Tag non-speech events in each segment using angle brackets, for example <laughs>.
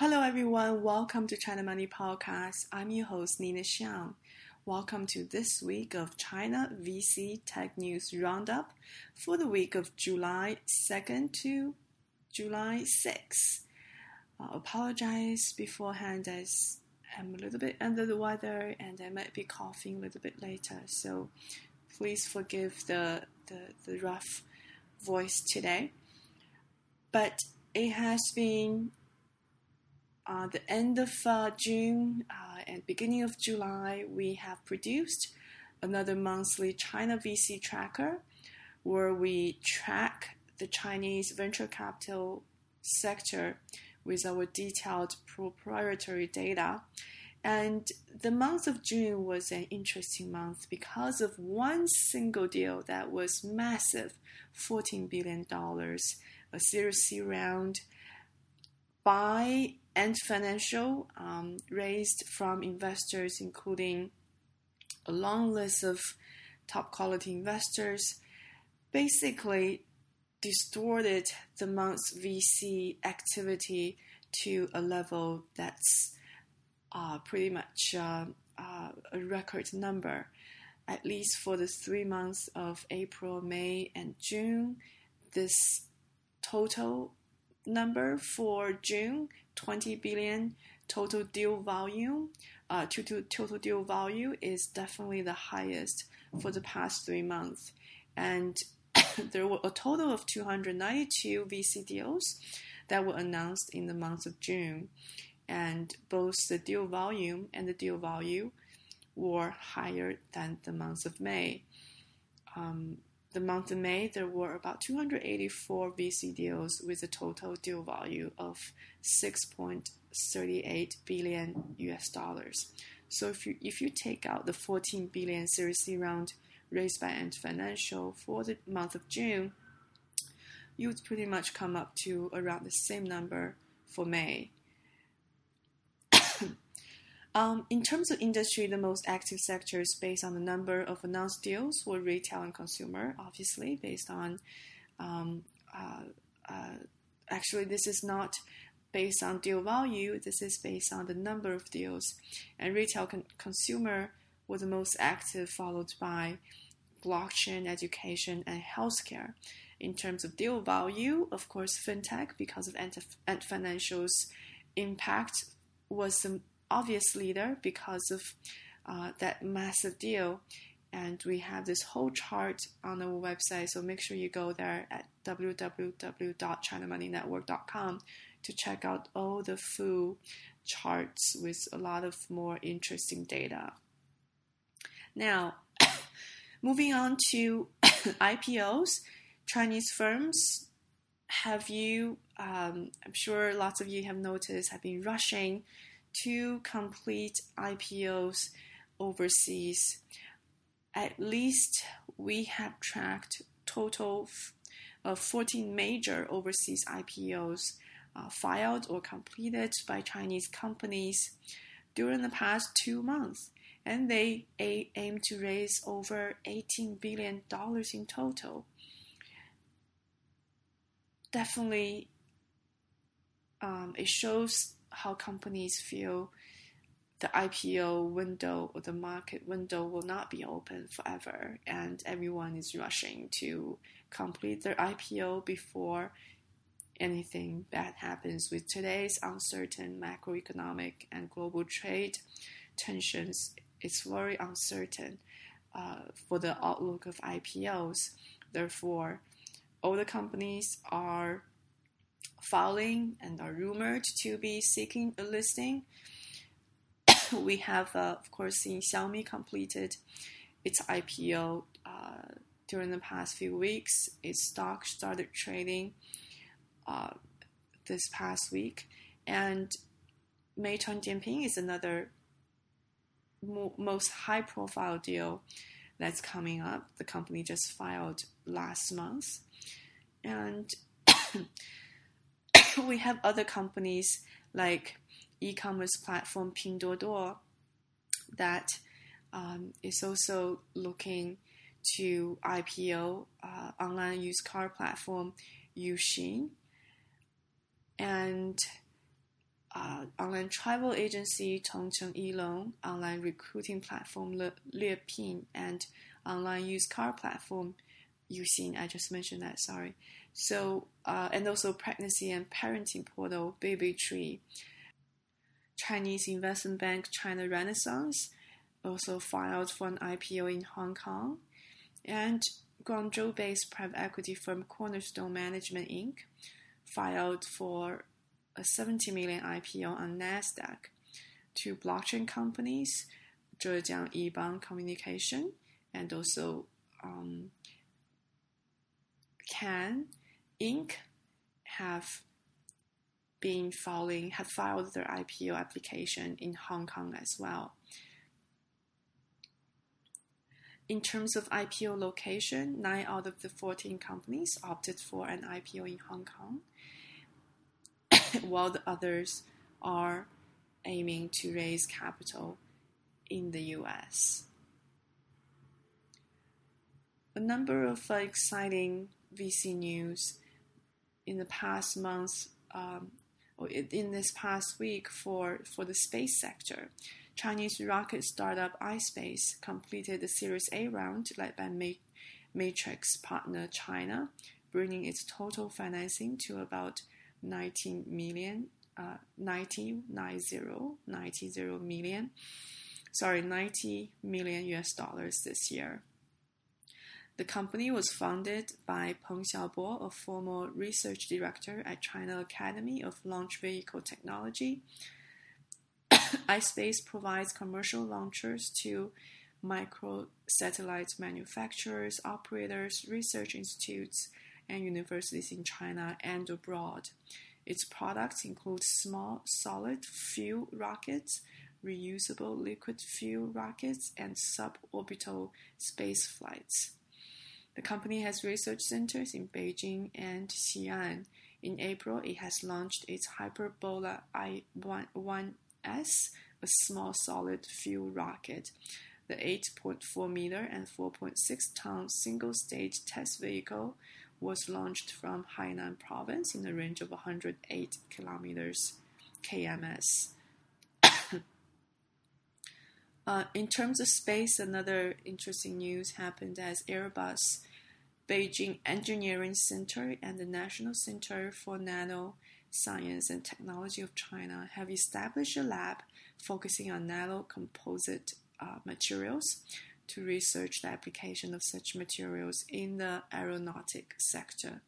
Hello, everyone. Welcome to China Money Podcast. I'm your host, Nina Xiang. Welcome to this week of China VC Tech News Roundup for the week of July 2nd to July 6th. I uh, apologize beforehand as I'm a little bit under the weather and I might be coughing a little bit later. So please forgive the, the, the rough voice today. But it has been uh, the end of uh, June uh, and beginning of July, we have produced another monthly China VC tracker where we track the Chinese venture capital sector with our detailed proprietary data. And the month of June was an interesting month because of one single deal that was massive $14 billion, a Series C round by Ant Financial, um, raised from investors including a long list of top quality investors, basically distorted the month's VC activity to a level that's uh, pretty much uh, uh, a record number. At least for the three months of April, May, and June, this total number for June 20 billion total deal volume. Uh, total, total deal value is definitely the highest for the past three months. And <coughs> there were a total of 292 VC deals that were announced in the month of June. And both the deal volume and the deal value were higher than the month of May. Um, the month of May, there were about 284 VC deals with a total deal value of 6.38 billion US dollars. So if you if you take out the 14 billion Series C round raised by Ant Financial for the month of June, you would pretty much come up to around the same number for May. Um, in terms of industry, the most active sectors based on the number of announced deals were retail and consumer, obviously, based on. Um, uh, uh, actually, this is not based on deal value, this is based on the number of deals. And retail con- consumer were the most active, followed by blockchain, education, and healthcare. In terms of deal value, of course, fintech, because of Ant, Financial's impact, was the obvious leader because of uh, that massive deal. And we have this whole chart on our website, so make sure you go there at www.chinamoneynetwork.com to check out all the full charts with a lot of more interesting data. Now, <coughs> moving on to <coughs> IPOs, Chinese firms. Have you? Um, I'm sure lots of you have noticed have been rushing to complete IPOs overseas. At least we have tracked total of 14 major overseas IPOs uh, filed or completed by Chinese companies during the past two months, and they aim to raise over $18 billion in total. Definitely, um, it shows how companies feel the IPO window or the market window will not be open forever, and everyone is rushing to complete their IPO before anything bad happens with today's uncertain macroeconomic and global trade tensions. It's very uncertain uh, for the outlook of IPOs. Therefore, all the companies are filing and are rumored to be seeking a listing. <coughs> we have, uh, of course, seen Xiaomi completed its IPO uh, during the past few weeks. Its stock started trading uh, this past week, and Meituan Dianping is another mo- most high-profile deal that's coming up. The company just filed last month, and <coughs> we have other companies like e-commerce platform Pinduoduo that um, is also looking to IPO uh, online used car platform Uxin. And uh, online travel agency Tongcheng Yilong, online recruiting platform Le, Liepin, and online used car platform Uxin. I just mentioned that, sorry. So, uh, and also pregnancy and parenting portal Baby Tree. Chinese investment bank China Renaissance also filed for an IPO in Hong Kong. And Guangzhou based private equity firm Cornerstone Management Inc. filed for a 70 million IPO on NASDAQ. Two blockchain companies, Zhejiang Yibang Communication and also um, Canaan Inc. have been filing have filed their IPO application in Hong Kong as well. In terms of IPO location, nine out of the 14 companies opted for an IPO in Hong Kong, <coughs> while the others are aiming to raise capital in the US. A number of exciting VC news in the past months um, in this past week for, for the space sector. Chinese rocket startup iSpace completed the Series A round led by Matrix partner China, bringing its total financing to about 19 million, uh, 90, 90, 90 million, sorry, 90 million US dollars this year. The company was founded by Peng Xiaobo, a former research director at China Academy of Launch Vehicle Technology. <coughs> iSpace provides commercial launchers to microsatellite manufacturers, operators, research institutes, and universities in China and abroad. Its products include small solid fuel rockets, reusable liquid fuel rockets, and suborbital space flights. The company has research centers in Beijing and Xi'an. In April, it has launched its Hyperbola I-1S, a small solid fuel rocket. The 8.4 meter and 4.6 ton single stage test vehicle was launched from Hainan province in a range of 108 kilometers kms. Uh, in terms of space, another interesting news happened as Airbus Beijing Engineering Center and the National Center for Nano Science and Technology of China have established a lab focusing on nano composite uh, materials to research the application of such materials in the aeronautic sector.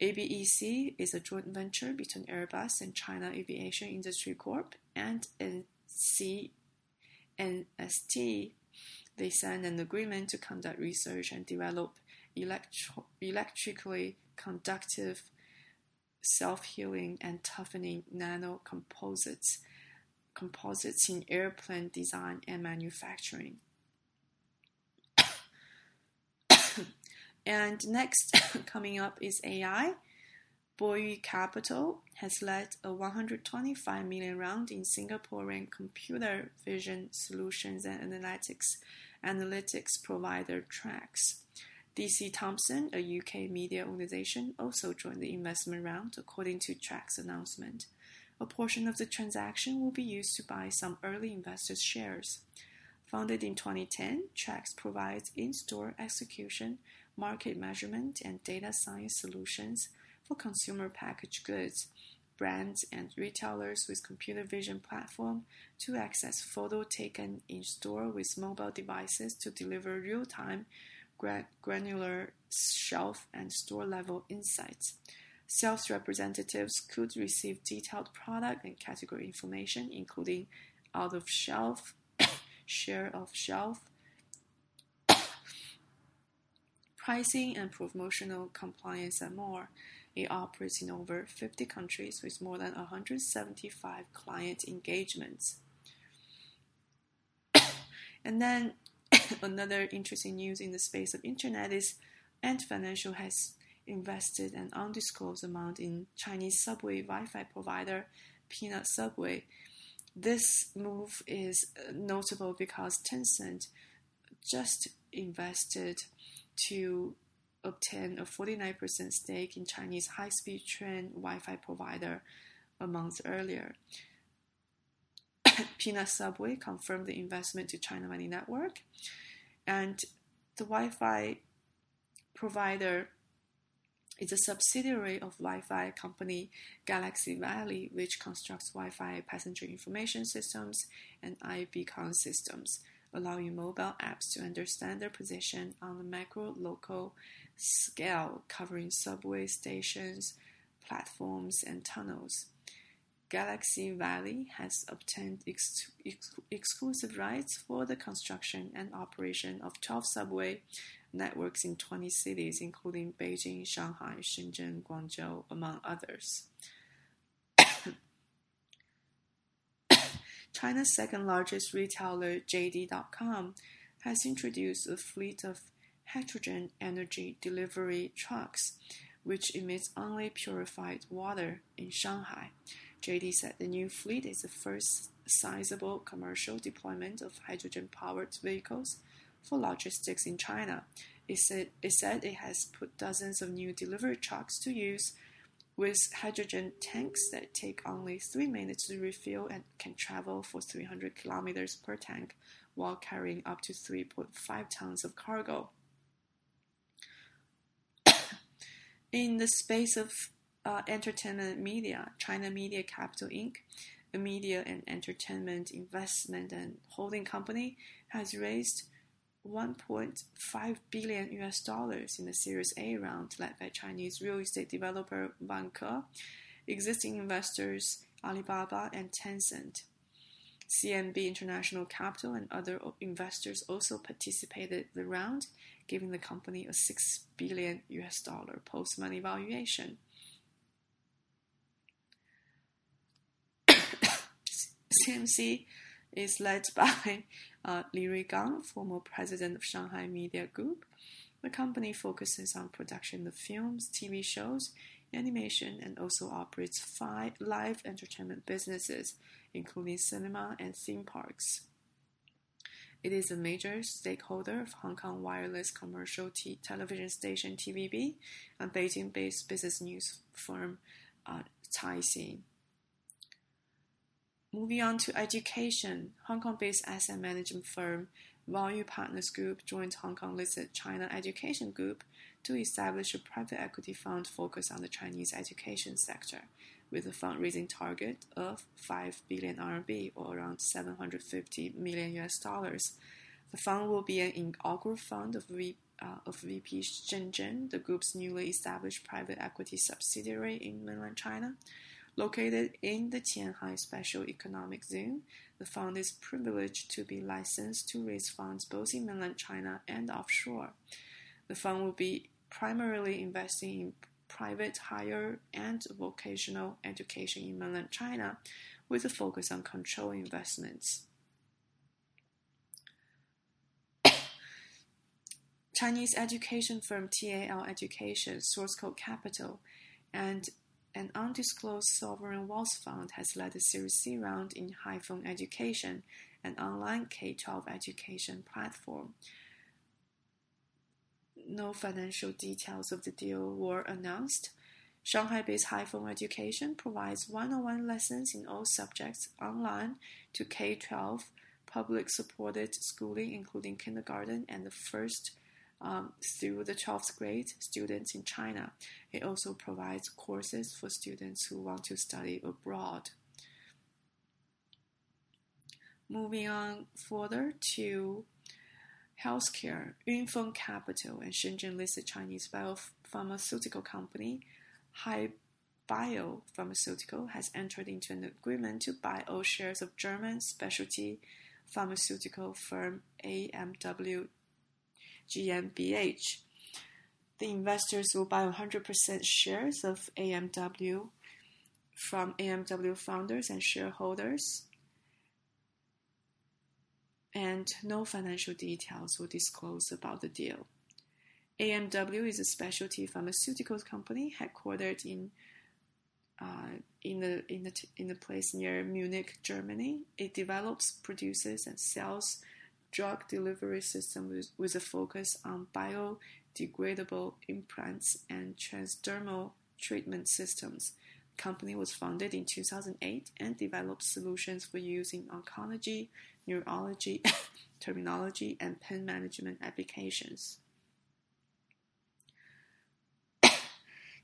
ABEC is a joint venture between Airbus and China Aviation Industry Corp and NC NST, they signed an agreement to conduct research and develop electro- electrically conductive, self healing, and toughening nano composites, composites in airplane design and manufacturing. <coughs> and next, <coughs> coming up is AI. Boyu Capital has led a 125 million round in Singaporean computer vision solutions and analytics analytics provider Trax. DC Thomson, a UK media organization, also joined the investment round, according to Trax announcement. A portion of the transaction will be used to buy some early investors' shares. Founded in 2010, Trax provides in store execution, market measurement, and data science solutions for consumer packaged goods, brands, and retailers with computer vision platform to access photo taken in store with mobile devices to deliver real-time granular shelf and store level insights. Sales representatives could receive detailed product and category information, including out of shelf, <coughs> share of shelf, <coughs> pricing and promotional compliance, and more. It operates in over 50 countries with more than 175 client engagements. <coughs> and then <coughs> another interesting news in the space of internet is Ant Financial has invested an undisclosed amount in Chinese subway Wi-Fi provider Peanut Subway. This move is uh, notable because Tencent just invested to obtain a 49% stake in Chinese high speed train Wi Fi provider a month earlier. <coughs> Peanut Subway confirmed the investment to China Money Network, and the Wi-Fi provider is a subsidiary of Wi-Fi company Galaxy Valley, which constructs Wi-Fi passenger information systems and iBeacon systems, allowing mobile apps to understand their position on the macro local scale, covering subway stations, platforms, and tunnels. Galaxy Valley has obtained ex- ex- exclusive rights for the construction and operation of 12 subway networks in 20 cities, including Beijing, Shanghai, Shenzhen, Guangzhou, among others. <coughs> China's second largest retailer, JD.com, has introduced a fleet of hydrogen energy delivery trucks, which emits only purified water in Shanghai. JD said the new fleet is the first sizable commercial deployment of hydrogen powered vehicles for logistics in China. It said, it said it has put dozens of new delivery trucks to use with hydrogen tanks that take only 3 minutes to refill and can travel for 300 kilometers per tank while carrying up to 3.5 tons of cargo. In the space of uh, entertainment media, China Media Capital Inc., a media and entertainment investment and holding company, has raised 1.5 billion US dollars in the Series A round led by Chinese real estate developer Vanke, existing investors Alibaba and Tencent. CMB International Capital and other investors also participated the round, giving the company a 6 billion US dollar post-money valuation. <coughs> CMC is led by uh, Li Ruigang, former president of Shanghai Media Group. The company focuses on production of films, TV shows, animation, and also operates five live entertainment businesses, including cinema and theme parks. It is a major stakeholder of Hong Kong wireless commercial t- television station TVB and Beijing based business news firm uh, Caixin. Moving on to education, Hong Kong based asset management firm Value Partners Group joined Hong Kong listed China Education Group to establish a private equity fund focused on the Chinese education sector, with a fundraising target of 5 billion RMB or around 750 million US dollars. The fund will be an inaugural fund of, v, uh, of VP Shenzhen, the group's newly established private equity subsidiary in mainland China. Located in the Qianhai Special Economic Zone, the fund is privileged to be licensed to raise funds both in mainland China and offshore. The fund will be primarily investing in private higher and vocational education in mainland China with a focus on control investments. <coughs> Chinese education firm TAL Education, Source Code Capital, and an undisclosed sovereign wealth fund has led a Series C round in Haifeng Education, an online K 12 education platform. No financial details of the deal were announced. Shanghai based Haifeng Education provides one on one lessons in all subjects online to K 12 public supported schooling, including kindergarten and the first um, through the 12th grade students in China. It also provides courses for students who want to study abroad. Moving on further to healthcare, Yunfeng Capital and Shenzhen listed Chinese biopharmaceutical company Hai Bio Pharmaceutical has entered into an agreement to buy all shares of German specialty pharmaceutical firm AMW GmbH. The investors will buy 100% shares of AMW from AMW founders and shareholders, and no financial details were disclosed about the deal. AMW is a specialty pharmaceuticals company headquartered in uh, in the in the in the place near Munich, Germany. It develops, produces, and sells drug delivery system with, with a focus on biodegradable implants and transdermal treatment systems. The company was founded in 2008 and developed solutions for use in oncology, neurology, <laughs> terminology, and pain management applications. <coughs>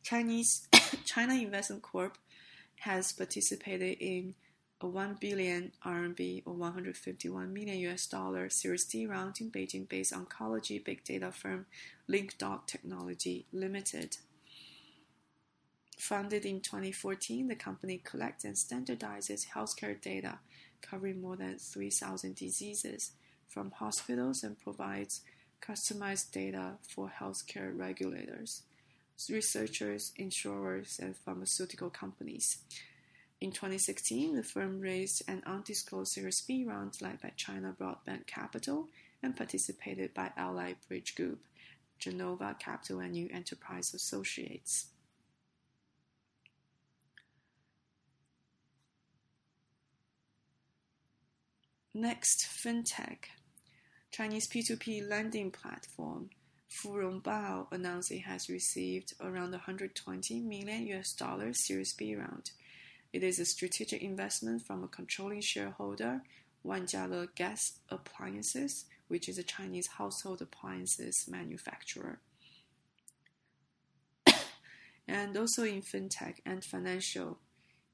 Chinese <coughs> China Investment Corp has participated in a 1 billion RMB or 151 million US dollar Series D round in Beijing based oncology big data firm LinkDoc Technology Limited. Founded in 2014, the company collects and standardizes healthcare data covering more than 3,000 diseases from hospitals and provides customized data for healthcare regulators, researchers, insurers, and pharmaceutical companies. In 2016, the firm raised an undisclosed Series B round led by China Broadband Capital and participated by Ally Bridge Group, Genova Capital, and New Enterprise Associates. Next, fintech. Chinese P2P lending platform Furongbao announced it has received around 120 million US dollars Series B round. It is a strategic investment from a controlling shareholder, Wanjiale Gas Appliances, which is a Chinese household appliances manufacturer. <coughs> and also in fintech and financial,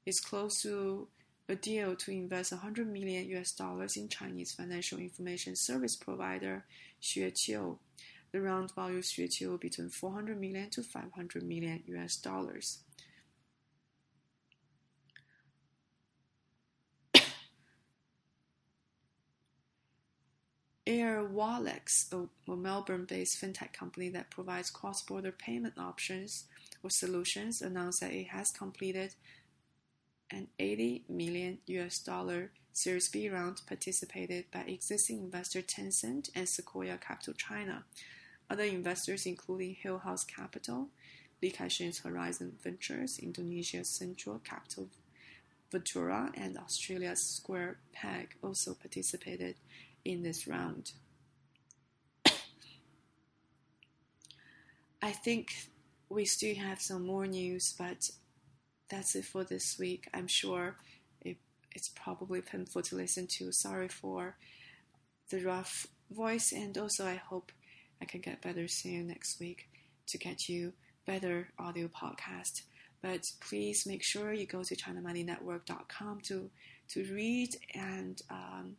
it's close to a deal to invest 100 million US dollars in Chinese financial information service provider Xueqiu. The round values Xueqiu between 400 million to 500 million US dollars. Airwallex, a, a Melbourne-based fintech company that provides cross-border payment options or solutions, announced that it has completed an 80 million US dollar Series B round participated by existing investor Tencent and Sequoia Capital China. Other investors including Hill House Capital, Li Ka-shing's Horizon Ventures, Indonesia's Central Capital Ventura, and Australia's Square Peg also participated in this round. <coughs> I think we still have some more news, but that's it for this week. I'm sure it, it's probably painful to listen to. Sorry for the rough voice, and also I hope I can get better soon next week to get you better audio podcast. But please make sure you go to ChinaMoneyNetwork.com to to read and um,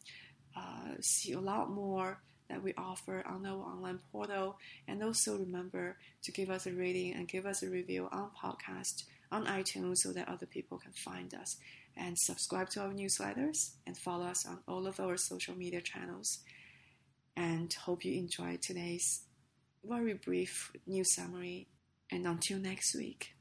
uh, see a lot more that we offer on our online portal. And also remember to give us a rating and give us a review on podcast on iTunes so that other people can find us. And subscribe to our newsletters and follow us on all of our social media channels. And hope you enjoyed today's very brief news summary. And until next week.